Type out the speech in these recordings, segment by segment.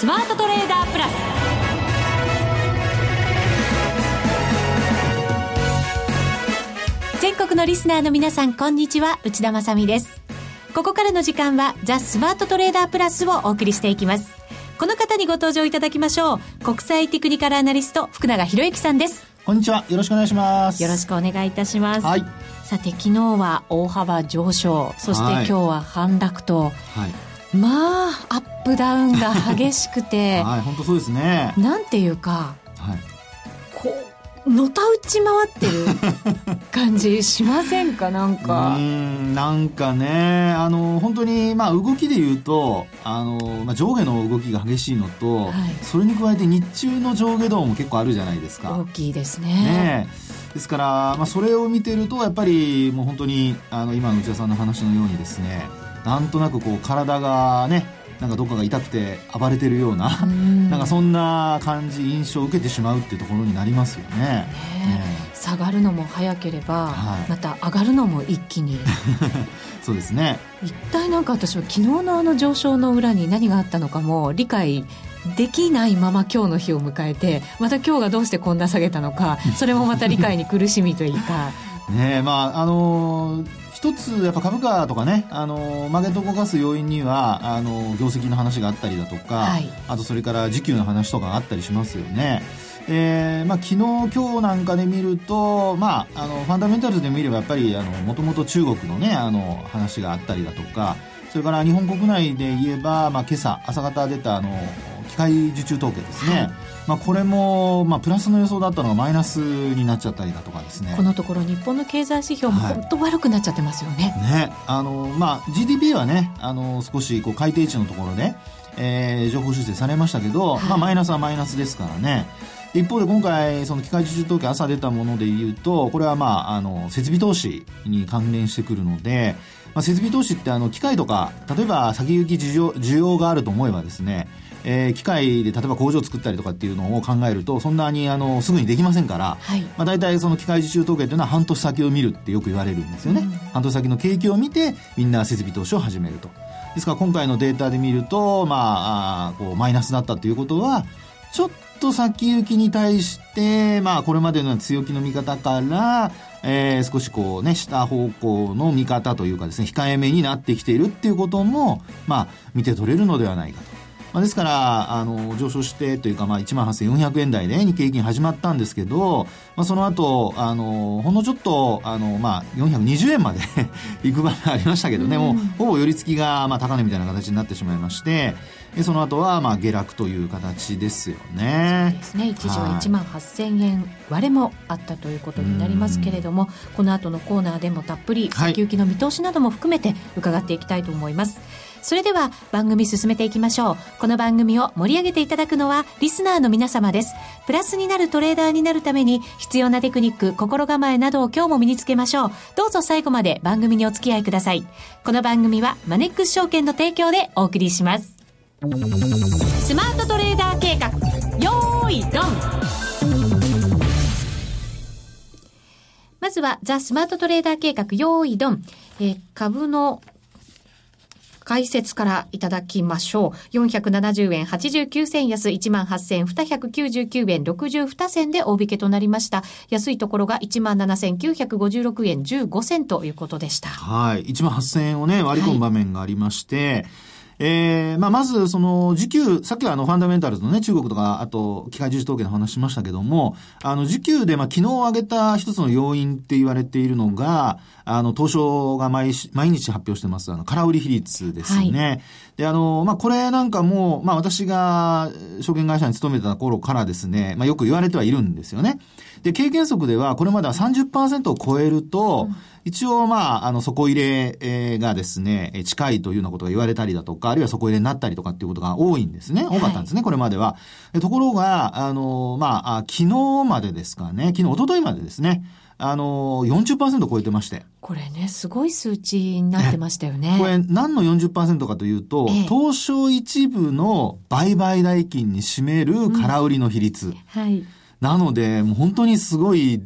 スマートトレーダープラス。全国のリスナーの皆さんこんにちは。内田まさです。ここからの時間はザ・スマートトレーダープラスをお送りしていきます。この方にご登場いただきましょう。国際テクニカルアナリスト福永博之さんです。こんにちは。よろしくお願いします。よろしくお願いいたします。はい。さて昨日は大幅上昇。そして今日は反落と、はい、まあアップダウンが激しくて。はい本当そうですね。なんていうか、はい、こうのたうち回ってる感じしませんか？なんか。うんなんかね。あの本当にまあ動きで言うとあの、まあ、上下の動きが激しいのと、はい、それに加えて日中の上下動も結構あるじゃないですか。大きいですね。ねですから、まあ、それを見てるとやっぱりもう本当にあの今の内田さんの話のようにですねなんとなくこう体がねなんかどっかが痛くて暴れてるような、なんかそんな感じ印象を受けてしまうっていうところになりますよね。下がるのも早ければ、はい、また上がるのも一気に。そうですね。一体なんか私は昨日のあの上昇の裏に何があったのかも理解できないまま今日の日を迎えてまた今日がどうしてこんな下げたのかそれもまた理解に苦しみというか。ねまああのー一つやっぱ株価とかねあのマーケットを動かす要因にはあの業績の話があったりだとか、はい、あとそれから時給の話とかあったりしますよね。えーまあ、昨日、今日なんかで見ると、まあ、あのファンダメンタルズで見ればやっぱりもともと中国の,、ね、あの話があったりだとかそれから日本国内で言えば、まあ、今朝朝方出たあの機械受注統計ですね、はいまあ、これも、まあ、プラスの予想だったのがマイナスになっちゃったりだとかですねこのところ日本の経済指標も本当悪くなっちゃってますよね。はい、ねあのまあ、GDP はねあの少しこう改定値のところで、えー、情報修正されましたけど、はい、まあ、マイナスはマイナスですからね。一方で今回、その機械受注統計朝出たものでいうと、これはまあ、あの、設備投資に関連してくるので、まあ、設備投資ってあの、機械とか、例えば先行き需要需要があると思えばですね、えー、機械で例えば工場を作ったりとかっていうのを考えるとそんなにあのすぐにできませんから、はい。まあ、大体その機械受注統計というのは半年先を見るってよく言われるんですよね、うん、半年先の景気を見てみんな設備投資を始めると。ですから今回のデータで見ると、まあ、あこうマイナスだったということはちょっと先行きに対して、まあ、これまでの強気の見方から、えー、少しこうね、下方向の見方というかですね、控えめになってきているっていうことも、まあ、見て取れるのではないかと。まあ、ですから、あの、上昇してというか、まあ、1万8400円台で日経平均始まったんですけど、まあ、その後、あの、ほんのちょっと、あの、まあ、420円まで 行く場面ありましたけどね、もう、ほぼ寄り付きが、まあ、高値みたいな形になってしまいまして、でその後は、まあ、下落という形ですよね。ですね。一時は1万8000円割れもあったということになりますけれども、この後のコーナーでもたっぷり先行きの見通しなども含めて伺っていきたいと思います。はいそれでは番組進めていきましょう。この番組を盛り上げていただくのはリスナーの皆様です。プラスになるトレーダーになるために必要なテクニック、心構えなどを今日も身につけましょう。どうぞ最後まで番組にお付き合いください。この番組はマネックス証券の提供でお送りします。スマートトレーダー計画、よーい、ドンまずは、ザ・スマートトレーダー計画、用意ドン。えー、株の解説からいただきましょう。470円89銭安、18,299円62銭で大引けとなりました。安いところが17,956円15銭ということでした。はい。1万8000円をね、割り込む場面がありまして、はいえー、まあ、まず、その、時給、さっきはあの、ファンダメンタルズのね、中国とか、あと、機械受注統計の話しましたけども、あの、時給で、まあ、昨日挙げた一つの要因って言われているのが、あの、東証が毎毎日発表してます、あの、空売り比率ですよね。はい、で、あの、まあ、これなんかも、まあ、私が証券会社に勤めてた頃からですね、まあ、よく言われてはいるんですよね。で、経験則では、これまでは30%を超えると、うん一応、まあ、あの、底入れがですね、近いというようなことが言われたりだとか、あるいは底入れになったりとかっていうことが多いんですね。多かったんですね、はい、これまでは。ところが、あの、まあ、昨日までですかね、昨日、一昨日までですね、あの、40%超えてまして。これね、すごい数値になってましたよね。これ何の40%かというと、ええ、東証一部の売買代金に占める空売りの比率。うん、はい。なので、もう本当にすごい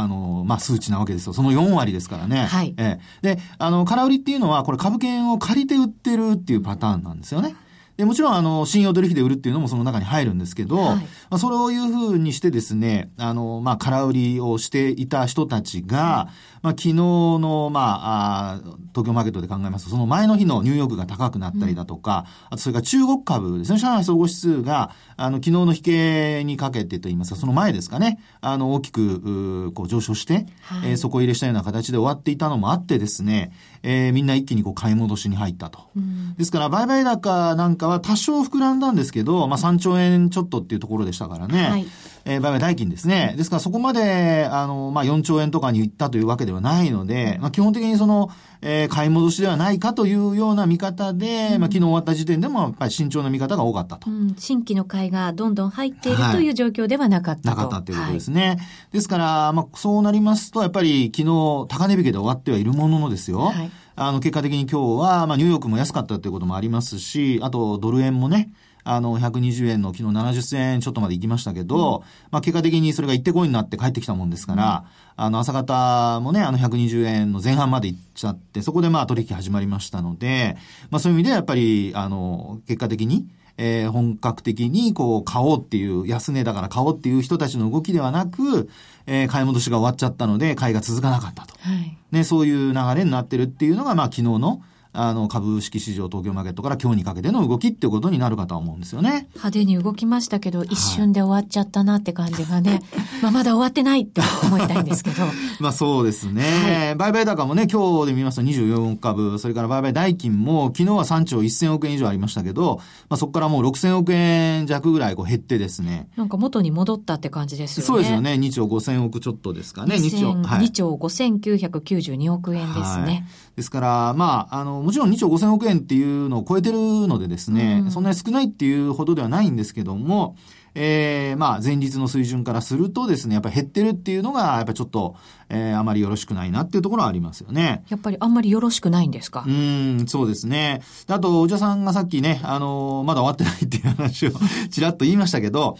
あの、まあ、数値なわけですよ。その4割ですからね。はい。ええ。で、あの、空売りっていうのは、これ株券を借りて売ってるっていうパターンなんですよね。で、もちろん、あの、信用取引で売るっていうのもその中に入るんですけど、はい、まあ、そういうふうにしてですね、あの、まあ、空売りをしていた人たちが、まあ、昨日の、まあ、あ東京マーケットで考えますと、その前の日のニューヨークが高くなったりだとか、うん、あとそれから中国株ですね、上海総合指数が、あの、昨日の引けにかけてといいますか、その前ですかね、あの、大きく、こう上昇して、はい、えー、底入れしたような形で終わっていたのもあってですね、えー、みんな一気にこう買い戻しに入ったと。うん、ですから、売買高なんかは多少膨らんだんですけど、まあ、3兆円ちょっとっていうところでしたからね。はい、えー、売買代金ですね。ですからそこまで、あの、まあ、4兆円とかに行ったというわけではないので、まあ、基本的にその、えー、買い戻しではないかというような見方で、うん、まあ、昨日終わった時点でも、やっぱり慎重な見方が多かったと。うん、新規の買いがどんどん入っているという状況ではなかったと。はい、なかったということですね。はい、ですから、まあ、そうなりますと、やっぱり昨日、高値引けで終わってはいるもののですよ。はいあの、結果的に今日は、まあ、ニューヨークも安かったっていうこともありますし、あと、ドル円もね、あの、120円の昨日70円ちょっとまで行きましたけど、うん、まあ結果的にそれが行ってこいになって帰ってきたもんですから、うん、あの、朝方もね、あの120円の前半まで行っちゃって、そこでまあ取引始まりましたので、まあそういう意味ではやっぱり、あの、結果的に、えー、本格的にこう買おうっていう安値だから買おうっていう人たちの動きではなく、えー、買い戻しが終わっちゃったので買いが続かなかったと。はい、ね、そういう流れになってるっていうのが、まあ昨日のあの、株式市場東京マーケットから今日にかけての動きっていうことになるかと思うんですよね。派手に動きましたけど、一瞬で終わっちゃったなって感じがね、まあまだ終わってないって思いたいんですけど。まあそうですね。はい、売買高もね、今日で見ますと24株、それから売買代金も昨日は3兆1000億円以上ありましたけど、まあそこからもう6000億円弱ぐらいこう減ってですね。なんか元に戻ったって感じですよね。そうですよね。2兆5000億ちょっとですかね。2兆。はい、2兆5992億円ですね。はいですから、まあ、あの、もちろん2兆5000億円っていうのを超えてるのでですね、うん、そんなに少ないっていうほどではないんですけども、ええー、まあ、前日の水準からするとですね、やっぱり減ってるっていうのが、やっぱりちょっと、えー、あまりよろしくないなっていうところはありますよね。やっぱりあんまりよろしくないんですか？うん、そうですね。あと、お茶さんがさっきね、あの、まだ終わってないっていう話を ちらっと言いましたけど、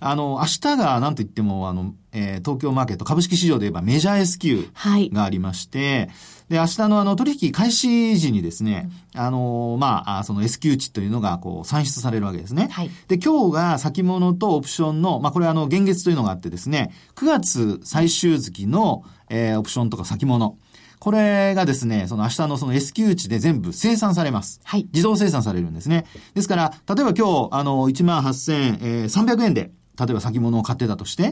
あの、明日が何と言っても、あの、えー、東京マーケット株式市場で言えばメジャー S q がありまして、はいで、明日のあの取引開始時にですね、あの、まあ、その S q 値というのがこう算出されるわけですね。はい。で、今日が先物とオプションの、まあ、これあの、現月というのがあってですね、9月最終月の、えー、オプションとか先物。これがですね、その明日のその S q 値で全部生産されます。はい。自動生産されるんですね。ですから、例えば今日、あの、18,300円で、例えば先物を買ってたとして、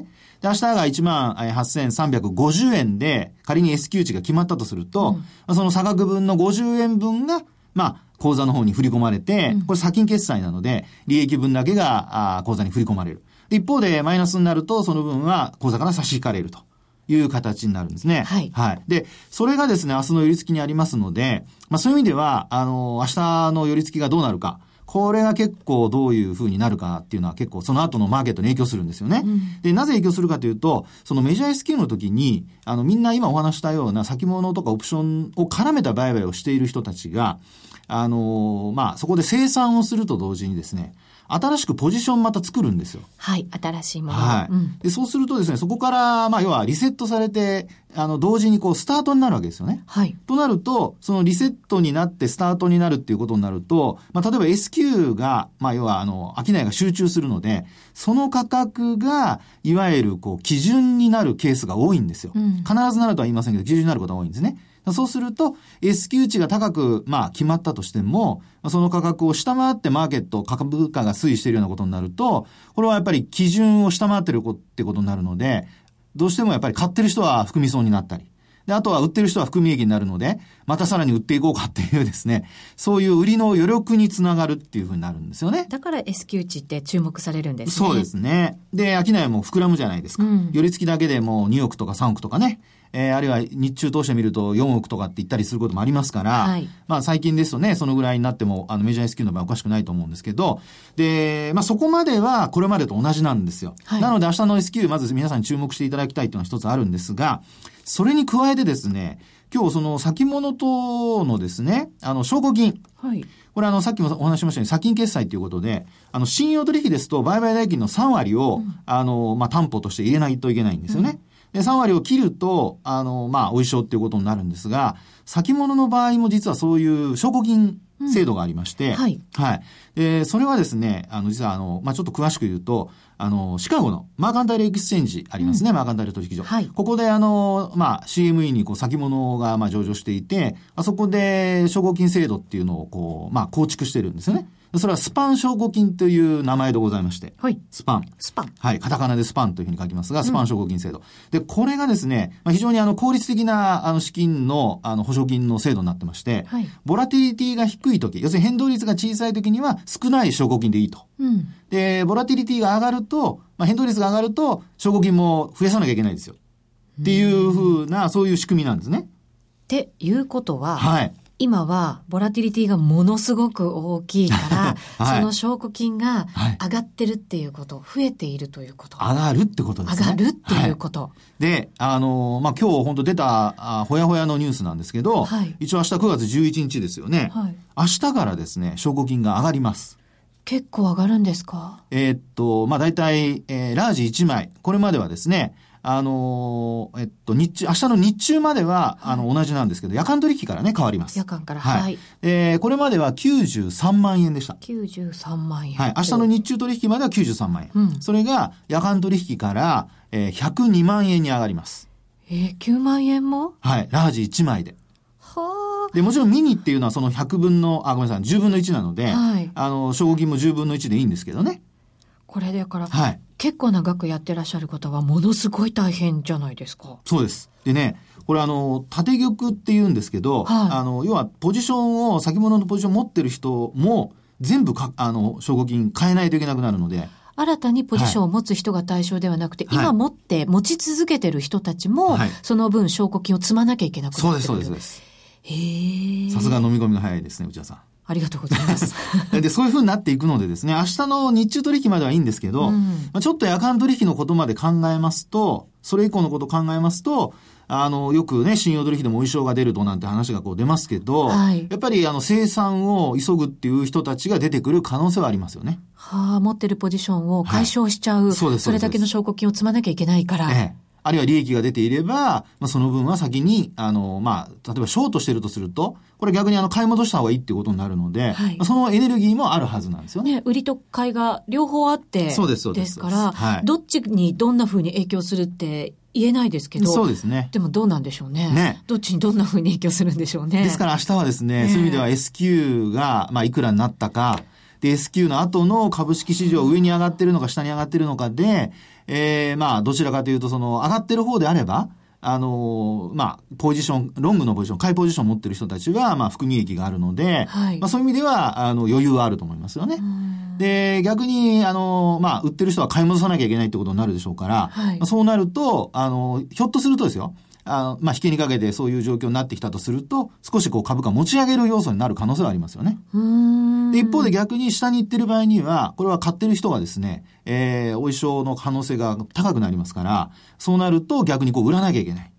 で、明日が18,350円で、仮に S q 値が決まったとすると、うん、その差額分の50円分が、まあ、口座の方に振り込まれて、これ先金決済なので、利益分だけが、あ口座に振り込まれる。一方で、マイナスになると、その分は口座から差し引かれると。いう形になるんですね。はい。はい。で、それがですね、明日の寄り付きにありますので、まあそういう意味では、あの、明日の寄り付きがどうなるか。これが結構どういうふうになるかっていうのは結構その後のマーケットに影響するんですよね。うん、で、なぜ影響するかというと、そのメジャー S q の時に、あのみんな今お話したような先物とかオプションを絡めた売買をしている人たちが、あのまあ、そこで生産をすると同時にですね、新しくポジションまた作るんですよ。はい、新しいもの。はい。うん、で、そうするとですね、そこから、まあ、要はリセットされて、あの、同時にこう、スタートになるわけですよね。はい。となると、そのリセットになってスタートになるっていうことになると、まあ、例えば S q が、まあ、要は、あの、商いが集中するので、その価格が、いわゆる、こう、基準になるケースが多いんですよ。うん、必ずなるとは言いませんけど、基準になることが多いんですね。そうすると、S q 値が高く、まあ、決まったとしても、その価格を下回ってマーケット、株価が推移しているようなことになると、これはやっぱり基準を下回ってるってことになるので、どうしてもやっぱり買ってる人は含み損になったり、で、あとは売ってる人は含み益になるので、またさらに売っていこうかっていうですね、そういう売りの余力につながるっていうふうになるんですよね。だから S q 値って注目されるんですね。そうですね。で、商いも膨らむじゃないですか。うん、寄り付きだけでもう2億とか3億とかね、えー、あるいは日中投資で見ると4億とかって言ったりすることもありますから、はい、まあ最近ですとね、そのぐらいになっても、あのメジャー S q の場合おかしくないと思うんですけど、で、まあそこまではこれまでと同じなんですよ。はい、なので明日の S q まず皆さんに注目していただきたいというのは一つあるんですが、それに加えてですね、今日その先物とのですね、あの証拠金。はい。これあの、さっきもお話ししましたように、差金決済ということで、あの、信用取引ですと、売買代金の3割を、うん、あの、まあ、担保として入れないといけないんですよね。うんで、3割を切ると、あの、まあ、追証っていうことになるんですが、先物の場合も実はそういう証拠金制度がありまして、うん、はい。はい。で、それはですね、あの、実はあの、まあ、ちょっと詳しく言うと、あの、シカゴのマーカンタイルエクスチェンジありますね、うん、マーカンタイル取引所。はい。ここであの、まあ、CME にこう先物がまあ上場していて、あそこで証拠金制度っていうのをこう、まあ、構築してるんですよね。それはスパン証拠金という名前でございまして。はい。スパン。スパン。はい。カタカナでスパンというふうに書きますが、スパン証拠金制度。うん、で、これがですね、まあ、非常にあの効率的なあの資金のあの保証金の制度になってまして、はい、ボラティリティが低い時、要するに変動率が小さい時には少ない証拠金でいいと。うん、で、ボラティリティが上がると、まあ、変動率が上がると、証拠金も増やさなきゃいけないんですよ。っていうふうな、そういう仕組みなんですね。っていうことは、はい。今はボラティリティがものすごく大きいから、はい、その証拠金が上がってるっていうこと、増えているということ。上がるってことですね。上がるっていうこと。はい、で、あのー、まあ、今日本当出たあ、ほやほやのニュースなんですけど、はい、一応明日9月11日ですよね。はい、明日からですね、証拠金が上がります。結構上がるんですか？えー、っと、まあ、大体、えー、ラージ1枚。これまではですね、あのー、えっと、日中、明日の日中までは、あの、同じなんですけど、夜間取引からね、変わります。夜間から、はい。はい、えー、これまでは93万円でした。93万円。はい。明日の日中取引までは93万円。うん、それが、夜間取引から、えー、102万円に上がります。えー、9万円も？はい。ラージ1枚で。はあ。で、もちろんミニっていうのはその100分の、あ、ごめんなさい、10分の1なので、はい、あの、証拠金も10分の1でいいんですけどね。これだから、はい。結構長くやってらっしゃる方はものすごい大変じゃないですか。そうです。でね、これあの、縦玉って言うんですけど、はい、あの、要はポジションを、先物のポジションを持ってる人も、全部か、あの、証拠金変えないといけなくなるので。新たにポジションを持つ人が対象ではなくて、はい、今持って、持ち続けてる人たちも、はい、その分証拠金を積まなきゃいけなくなってそうです、そうです、そうです。へさすが飲み込みが早いですね、内田さん。ありがとうございます。で、そういうふうになっていくのでですね、明日の日中取引まではいいんですけど、うん、まあ、ちょっと夜間取引のことまで考えますと、それ以降のことを考えますと、あの、よくね、信用取引でもお衣装が出るとなんて話がこう出ますけど、はい、やっぱりあの、生産を急ぐっていう人たちが出てくる可能性はありますよね。はあ、持ってるポジションを解消しちゃう。はい、そうです。それだけの証拠金を積まなきゃいけないから。ええあるいは利益が出ていれば、まあ、その分は先に、あの、まあ、例えばショートしてるとすると、これ逆にあの、買い戻した方がいいっていうことになるので、はい、そのエネルギーもあるはずなんですよね。ね、売りと買いが両方あって、そうです、そうです。ですから、はい、どっちにどんな風に影響するって言えないですけど。そうですね。でもどうなんでしょうね。ね。どっちにどんな風に影響するんでしょうね。ですから明日はですね、ねそういう意味では S q が、まあ、いくらになったか、で、S q の後の株式市場上に上がってるのか下に上がってるのかで、えー、まあ、どちらかというと、その、上がってる方であれば、あのー、まあ、ポジション、ロングのポジション、買いポジションを持ってる人たちは、まあ、含み益があるので、はい、まあ、そういう意味では、あの、余裕はあると思いますよね。で、逆に、あの、まあ、売ってる人は買い戻さなきゃいけないってことになるでしょうから、はい、まあ、そうなると、あの、ひょっとするとですよ、あの、まあ、引けにかけてそういう状況になってきたとすると、少しこう株価持ち上げる要素になる可能性はありますよね。で、一方で逆に下に行ってる場合には、これは買ってる人がですね、えー、お衣装の可能性が高くなりますから、そうなると逆にこう売らなきゃいけない。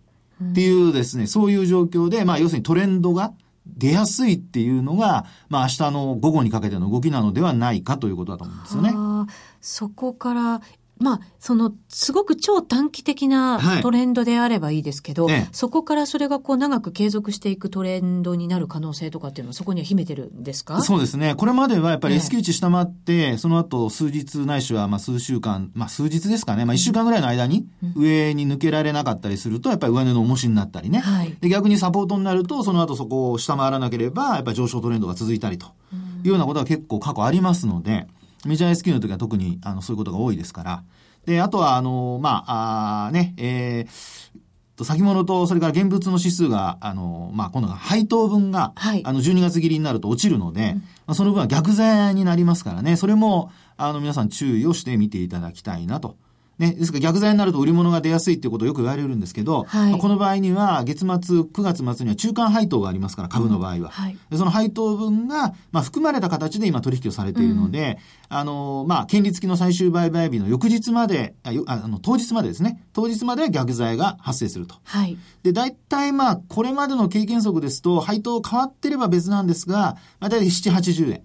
っていうですね、そういう状況で、まあ、要するにトレンドが出やすいっていうのが、まあ、明日の午後にかけての動きなのではないかということだと思うんですよね。そこからまあ、その、すごく超短期的なトレンドであればいいですけど、はいそこからそれがこう長く継続していくトレンドになる可能性とかっていうのはそこには秘めてるんですか？そうですね。これまではやっぱり S q 値下回って、その後数日ないしはまあ数週間、まあ数日ですかね、まあ一週間ぐらいの間に上に抜けられなかったりすると、やっぱり上値の重しになったりね。はい、で逆にサポートになると、その後そこを下回らなければ、やっぱり上昇トレンドが続いたりというようなことが結構過去ありますので、メジャー S q の時は特にあのそういうことが多いですから、で、あとは、あの、まあ、あね、えー、と先物とそれから現物の指数が、あの、まあ、今度は配当分が、はい、あの、12月切りになると落ちるので、うん、まあ、その分は逆剤になりますからね、それも、あの、皆さん注意をして見ていただきたいなとね、ですから逆剤になると売り物が出やすいっていうことをよく言われるんですけど、はい、この場合には月末、9月末には中間配当がありますから、株の場合は。うんはい、その配当分が、まあ、含まれた形で今取引をされているので、うん、あの、まあ、権利付きの最終売買日の翌日まで、ああの、当日までですね、当日までは逆剤が発生すると。はい。で、大体まあ、これまでの経験則ですと、配当変わってれば別なんですが、まあ、大体7、80円。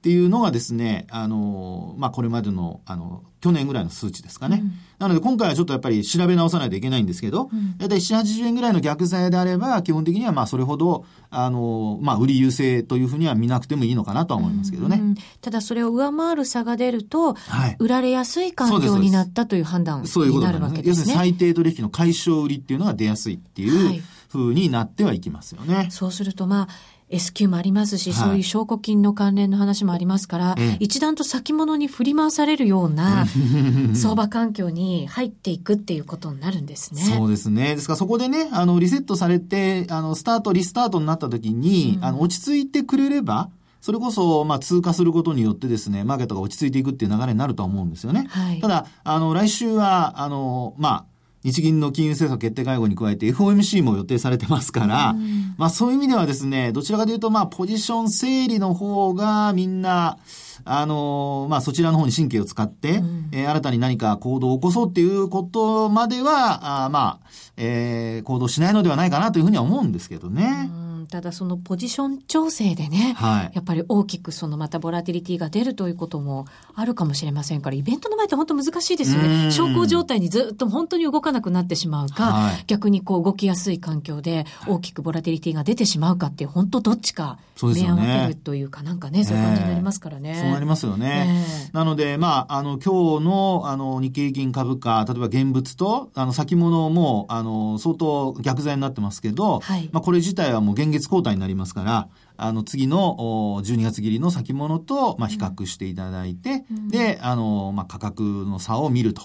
っていうのがですね、あの、まあ、これまでの、あの、去年ぐらいの数値ですかね。うん、なので今回はちょっとやっぱり調べ直さないといけないんですけど、だいたい7、80円ぐらいの逆剤であれば、基本的にはまあそれほど、あの、まあ売り優勢というふうには見なくてもいいのかなとは思いますけどね。うん、ただそれを上回る差が出ると、はい、売られやすい環境になったという判断になるわけですね。要するに最低取引の解消売りっていうのが出やすいっていうふうになってはいきますよね。そうするとまあ、S q もありますし、そういう証拠金の関連の話もありますから、一段と先物に振り回されるような 相場環境に入っていくっていうことになるんですね。そうですね。ですからそこでね、あの、リセットされて、あの、スタート、リスタートになった時に、うん、あの、落ち着いてくれれば、それこそ、まあ、通過することによってですね、マーケットが落ち着いていくっていう流れになるとは思うんですよね。はい、ただ、あの、来週は、あの、まあ、日銀の金融政策決定会合に加えて FOMC も予定されてますから、うん、まあそういう意味ではですね、どちらかというとまあポジション整理の方がみんな、あのまあそちらの方に神経を使って、うん、えー、新たに何か行動を起こそうっていうことまでは、あまあ、えー、行動しないのではないかなというふうには思うんですけどね。うんただそのポジション調整でね、はい、やっぱり大きくそのまたボラティリティが出るということもあるかもしれませんから、イベントの前って本当難しいですよね。小康状態にずっと本当に動かなくなってしまうか、はい、逆にこう動きやすい環境で大きくボラティリティが出てしまうかっていう、本当どっちか明暗分けるというか、なんかね、そういう感じになりますからね。そうなりますよね。なので、まあ、あの、今日の、あの、日経平均株価、例えば現物と、あの、先物も、あの、相当逆剤になってますけど、はい、まあ、これ自体はもう現月交代になりますから、あの、次の12月切りの先物と、まあ、比較していただいて、うん、で、あの、まあ、価格の差を見ると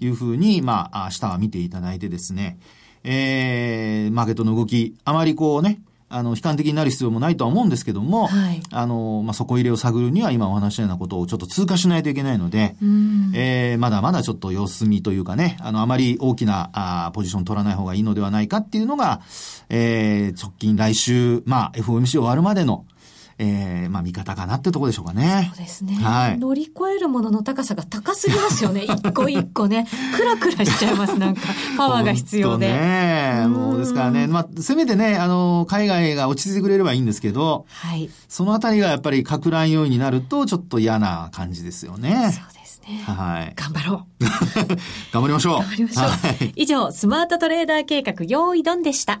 い。うふうに、はい、まあ、明日は見ていただいてですね、えー、マーケットの動き、あまりこうね、あの、悲観的になる必要もないとは思うんですけども、はい、あの、まあ、底入れを探るには今お話したようなことをちょっと通過しないといけないので、えー、まだまだちょっと様子見というかね、あの、あまり大きなあポジション取らない方がいいのではないかっていうのが、えー、直近来週、まあ、FOMC 終わるまでの、えー、まあ見方かなってとこでしょうかね。そうですね。はい。乗り越えるものの高さが高すぎますよね。一個一個ね。クラクラしちゃいます、なんか。パワーが必要で。ねもうですからね。まあ、せめてね、あの、海外が落ち着いてくれればいいんですけど、はい。そのあたりがやっぱり格乱要因になると、ちょっと嫌な感じですよね。そうですね。はい。頑張ろう。頑張りましょう。頑張りましょう。はい、以上、スマートトレーダー計画、用意ドンでした。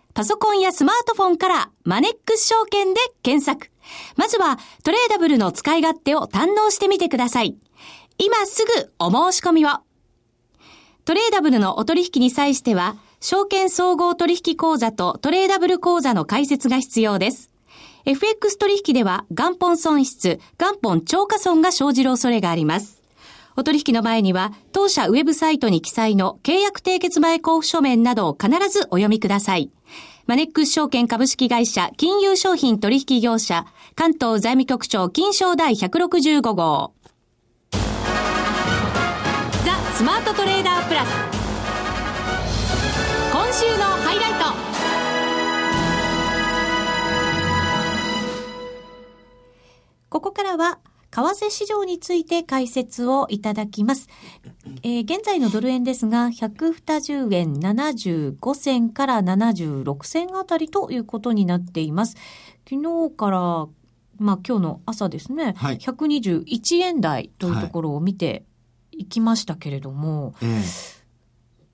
パソコンやスマートフォンからマネックス証券で検索。まずはトレーダブルの使い勝手を堪能してみてください。今すぐお申し込みを。トレーダブルのお取引に際しては、証券総合取引口座とトレーダブル口座の開設が必要です。FX 取引では元本損失、元本超過損が生じる恐れがあります。お取引の前には、当社ウェブサイトに記載の契約締結前交付書面などを必ずお読みください。マネックス証券株式会社金融商品取引業者関東財務局長金賞第165号。ザ・スマートトレーダープラス。今週のハイライト。ここからは為替市場について解説をいただきます。えー、現在のドル円ですが、120円75銭から76銭あたりということになっています。昨日から、まあ今日の朝ですね、はい、121円台というところを見ていきましたけれども、はい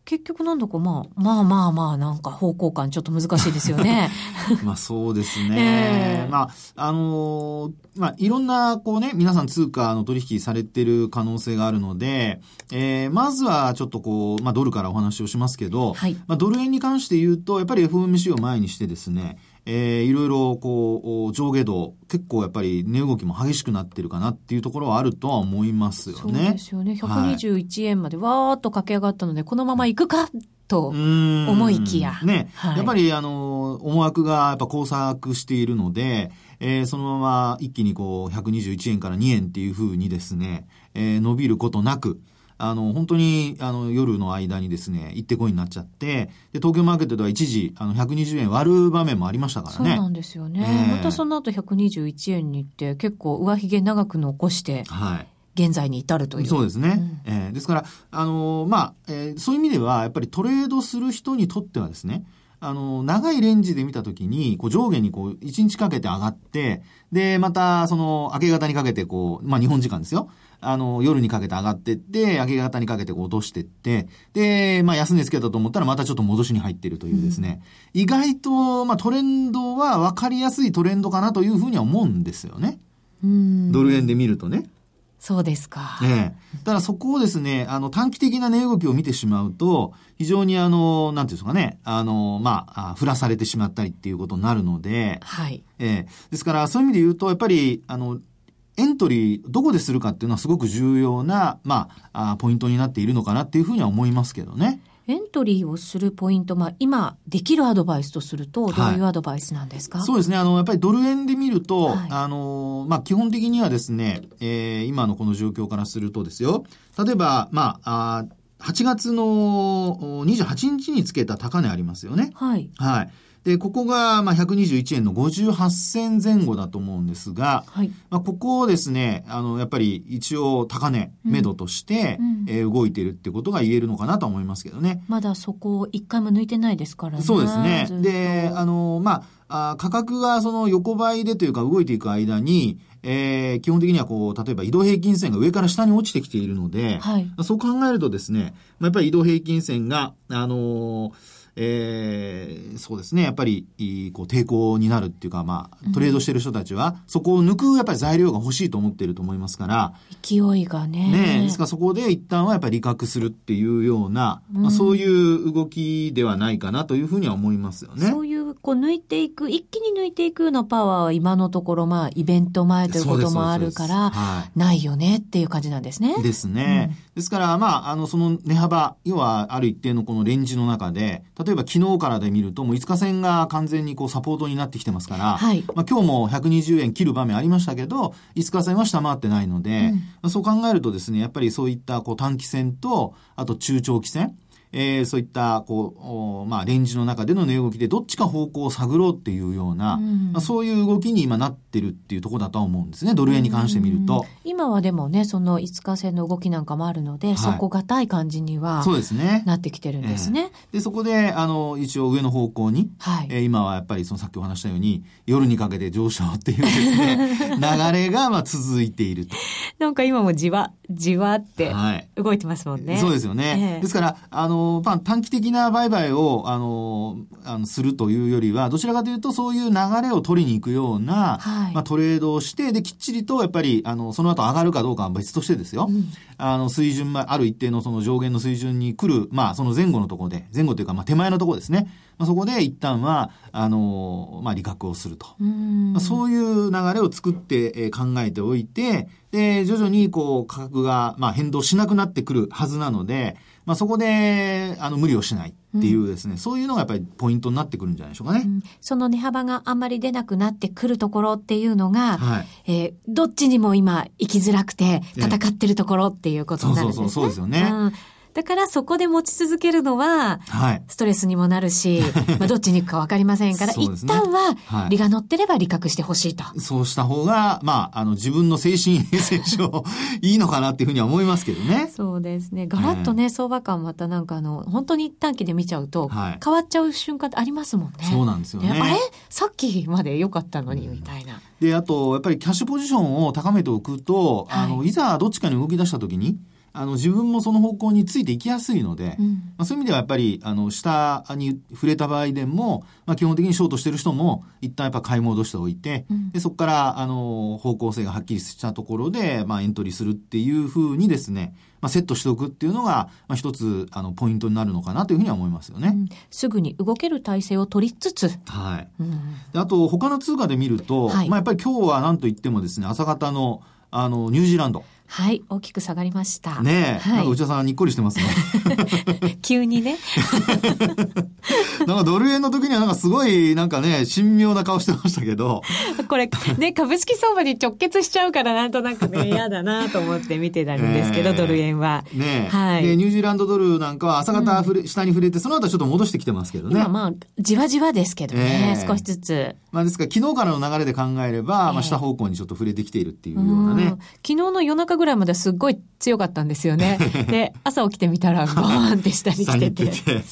結局なんだかまあ、まあまあまあ、なんか方向感ちょっと難しいですよね。まあそうですね。えー、まあ、あのー、まあいろんな、こうね、皆さん通貨の取引されてる可能性があるので、えー、まずはちょっとこう、まあドルからお話をしますけど、はい、まあドル円に関して言うと、やっぱり FOMC を前にしてですね、えー、いろいろこう、上下動、結構やっぱり値動きも激しくなってるかなっていうところはあるとは思いますよね。そうですよね。121円までわーっと駆け上がったので、はい、このまま行くかと思いきや。ね、はい、やっぱりあの、思惑がやっぱ交錯しているので、えー、そのまま一気にこう、121円から2円っていうふうにですね、えー、伸びることなく、あの、本当に、あの、夜の間にですね、行ってこいになっちゃって、で、東京マーケットでは一時、あの、120円割る場面もありましたからね。そうなんですよね。えー、またその後121円に行って、結構上髭長く残して、はい。現在に至るという。そうですね。うん、えー、ですから、あのー、まあ、えー、そういう意味では、やっぱりトレードする人にとってはですね、あの、長いレンジで見たときに、こう上下にこう、1日かけて上がって、で、また、その、明け方にかけてこう、まあ日本時間ですよ。あの、夜にかけて上がってって、明け方にかけて落としてって、で、まあ安値つけたと思ったらまたちょっと戻しに入っているというですね、うん、意外と、まあトレンドは分かりやすいトレンドかなというふうには思うんですよね。ドル円で見るとね。そうですか。ええ。ただそこをですね、あの、短期的な値動きを見てしまうと、非常にあの、なんていうんですかね、あの、まあ、振らされてしまったりっていうことになるので、はい。ええ。ですから、そういう意味で言うと、やっぱり、あの、エントリーどこでするかっていうのはすごく重要な、まあ、あポイントになっているのかなっていうふうには思いますけどね。エントリーをするポイント、まあ、今できるアドバイスとすると、どういうアドバイスなんですか、はい、そうですね。あの、やっぱりドル円で見ると、はい、あの、まあ、基本的にはですね、えー、今のこの状況からするとですよ、例えば、まあ、あ8月の28日につけた高値ありますよね。はい。はい。で、ここが、まあ、121円の58銭前後だと思うんですが、はい、まあ、ここをですね、あの、やっぱり一応高値、目処として、うん、えー、動いてるってことが言えるのかなと思いますけどね。まだそこを一回も抜いてないですからね。そうですね。で、あの、まあ、あ価格がその横ばいでというか動いていく間に、えー、基本的にはこう、例えば移動平均線が上から下に落ちてきているので、はい、そう考えるとですね、まあ、やっぱり移動平均線が、あのーえー、そうですね、やっぱり、こう、抵抗になるっていうか、まあ、トレードしてる人たちは、そこを抜く、やっぱり材料が欲しいと思っていると思いますから、勢いがね。ねですからそこで一旦はやっぱり利確するっていうような、うん、まあ、そういう動きではないかなというふうには思いますよね。そういう、こう、抜いていく、一気に抜いていくようなパワーは今のところ、まあ、イベント前ということもあるから、はい、ないよねっていう感じなんですね。ですね。うん、ですから、まあ、あの、その値幅、要は、ある一定のこのレンジの中で、例えば昨日からで見ると、もう5日線が完全にこうサポートになってきてますから、はい、まあ今日も120円切る場面ありましたけど、5日線は下回ってないので、うん、まあ、そう考えるとですね、やっぱりそういったこう短期線と、あと中長期線、えー、そういった、こう、まあ、レンジの中での値動きでどっちか方向を探ろうっていうような、うん、まあ、そういう動きに今なってるっていうところだとは思うんですね、ドル円に関して見ると。今はでもね、その5日線の動きなんかもあるので、はい、底堅い感じには、そうですね。なってきてるんですね。えー、で、そこで、あの、一応上の方向に、はい、えー、今はやっぱりそのさっきお話したように、夜にかけて上昇っていうですね、流れがまあ続いていると。なんか今もじわ、じわって動いてますもんね。はい、そうですよね。えー、ですから、あの、まあ、短期的的な売買を、あの、あのするというよりは、どちらかというとそういう流れを取りに行くような、はい、まあ、トレードをして、で、きっちりと、やっぱり、あの、その後上がるかどうかは別としてですよ。うん、あの、水準、ある一定のその上限の水準に来る、まあ、その前後のところで、前後というか、まあ、手前のところですね。まあ、そこで一旦は、あの、まあ、利確をすると。まあ、そういう流れを作って、えー、考えておいて、で、徐々にこう価格が、まあ、変動しなくなってくるはずなので、まあ、そこで、あの、無理をしないっていうですね、うん、そういうのがやっぱりポイントになってくるんじゃないでしょうかね。うん、その値幅があんまり出なくなってくるところっていうのが、はい、えー、どっちにも今行きづらくて戦ってるところっていうことになるんですね。そうそうそうそうですよね。うんだからそこで持ち続けるのは、ストレスにもなるし、まあどっちに行くかわかりませんから、ね、一旦は、利が乗ってれば利確してほしいと、そうした方が、まあ、あの、自分の精神衛生上、いいのかなっていうふうには思いますけどね。そうですね。ガラッとね、相場感またなんかあの、本当に短期で見ちゃうと、変わっちゃう瞬間ってありますもんね。そうなんですよね。あれ？さっきまで良かったのに、みたいな。で、あと、やっぱりキャッシュポジションを高めておくと、はい、あの、いざどっちかに動き出した時に、あの、自分もその方向についていきやすいので、うん、まあ、そういう意味ではやっぱり、あの、下に触れた場合でも、まあ、基本的にショートしてる人も、一旦やっぱ買い戻しておいて、うん、でそこから、あの、方向性がはっきりしたところで、まあ、エントリーするっていうふうにですね、まあ、セットしておくっていうのが、まあ、一つ、あの、ポイントになるのかなというふうには思いますよね。うん、すぐに動ける体制を取りつつ。はい。であと、他の通貨で見ると、はい、まあ、やっぱり今日は何と言ってもですね、朝方の、あの、ニュージーランド。はい、大きく下がりました。ねえ、はい、なんか内田さんにっこりしてますね。急にね。なんかドル円の時にはなんかすごい、なんかね、神妙な顔してましたけど。これ、ね、株式相場に直結しちゃうからなんとなくね、嫌だなと思って見てたんですけど、ドル円は。ねはい。で、ニュージーランドドルなんかは朝方ふれ、うん、下に触れて、その後ちょっと戻してきてますけどね。今まあ、じわじわですけどね、少しずつ。まあですから、昨日からの流れで考えれば、まあ下方向にちょっと触れてきているっていうようなね。昨日の夜中ぐらいまですっごい強かったんですよね。で、朝起きてみたら、バーンって下に来てて。て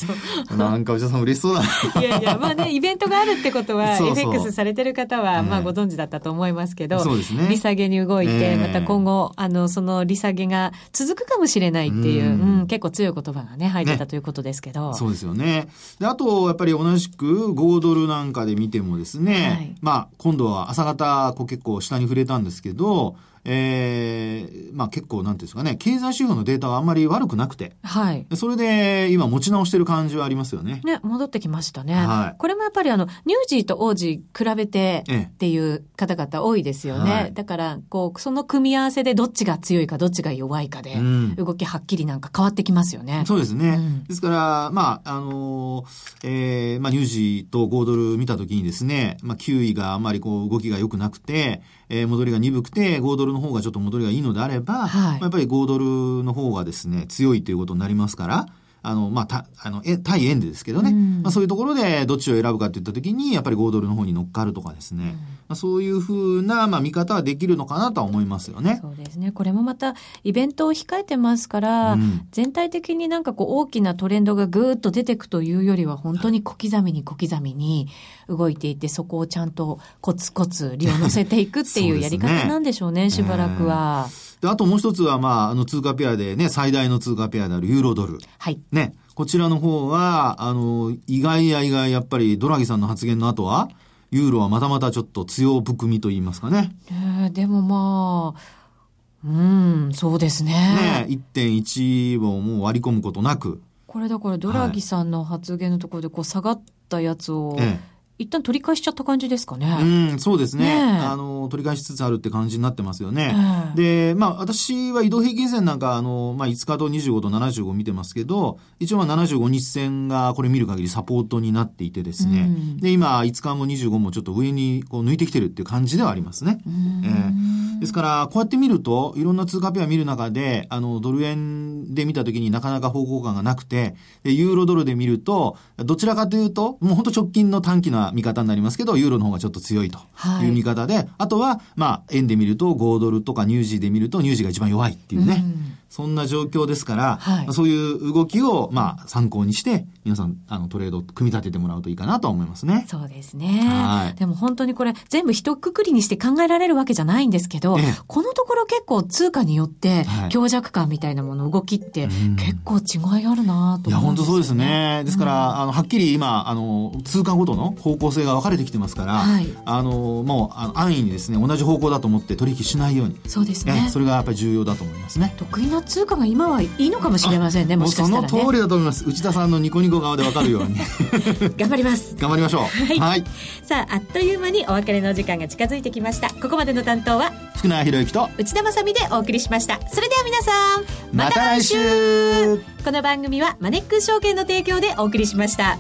なんか内田さん嬉しそうだ いやいや、まあね、イベントがあるってことは、FX されてる方は、まあご存知だったと思いますけど、そうですね。利下げに動いて、また今後、あの、その利下げが続くかもしれないっていう、うん、結構強い言葉がね、入ってたということですけど。そうですよね。で、あと、やっぱり同じく5ドルなんかで見てもですね、まあ、今度は朝方、こう結構下に触れたんですけど、えー、まあ結構なんていうんですかね、経済指標のデータはあんまり悪くなくて。はい。それで今持ち直してる感じはありますよね。ね、戻ってきましたね。はい。これもやっぱりあの、ニュージーとオージー比べてっていう方々多いですよね。はい、だから、こう、その組み合わせでどっちが強いかどっちが弱いかで、動きはっきりなんか変わってきますよね。うん、そうですね。うん、ですから、まあ、あのー、えー、まあニュージーと5ドル見たときにですね、まあ9位があまりこう動きが良くなくて、えー、戻りが鈍くて、5ドルの方がちょっと戻りがいいのであれば、はい、やっぱり5ドルの方がですね、強いということになりますから、あの、まあ、た、あの、え、対円でですけどね、うん、まあ、そういうところでどっちを選ぶかっていったときに、やっぱり5ドルの方に乗っかるとかですね、うん、まあ、そういうふうな、まあ、見方はできるのかなとは思いますよね。そうですね。これもまた、イベントを控えてますから、うん、全体的になんかこう、大きなトレンドがぐーっと出てくというよりは、本当に小刻みに小刻みに動いていて、そこをちゃんとコツコツ利を乗せていくっていう やり方なんでしょうね、うねしばらくは。で、あともう一つは、まあ、あの、通貨ペアでね、最大の通貨ペアであるユーロドル。はい。ね。こちらの方は、あの、意外や意外、やっぱりドラギさんの発言の後は、ユーロはまたまたちょっと強含みと言いますかね。えー、でもまあ、うん、そうですね。ね1.1をもう割り込むことなく。これだからドラギさんの発言のところでこう下がったやつを、ええ一旦取り返しちゃった感じですかね。うん、そうですね。ねあの、取り返しつつあるって感じになってますよね。で、まあ、私は移動平均線なんか、あの、まあ、5日と25と75見てますけど、一応まあ75日線がこれ見る限りサポートになっていてですね。で、今、5日も25もちょっと上にこう抜いてきてるっていう感じではありますね。えー、ですから、こうやって見ると、いろんな通貨ペア見る中で、あの、ドル円で見たときになかなか方向感がなくて、で、ユーロドルで見ると、どちらかというと、もう本当直近の短期の見方になりますけど、ユーロの方がちょっと強いという見方で、はい、あとは、まあ、円で見ると5ドルとかニュージーで見るとニュージーが一番弱いっていうね。うんそんな状況ですから、はい、そういう動きを、まあ、参考にして、皆さん、あの、トレードを組み立ててもらうといいかなと思いますね。そうですね。はい。でも本当にこれ、全部一括りにして考えられるわけじゃないんですけど、このところ結構通貨によって、強弱感みたいなもの、動きって、結構違いあるなと、ね、いや、本当そうですね。ですから、うん、あの、はっきり今、あの、通貨ごとの方向性が分かれてきてますから、はい、あの、もう、あの安易にですね、同じ方向だと思って取引しないように。そうですね。それがやっぱり重要だと思いますね。得意な通貨が今はいいのかもしれませんね、もしかしたら、ね、その通りだと思います。内田さんのニコニコ顔でわかるように。頑張ります。頑張りましょう。はい。はい、さあ、あっという間にお別れの時間が近づいてきました。ここまでの担当は、福永博之と内田まさでお送りしました。それでは皆さん、また来週この番組はマネックス証券の提供でお送りしました。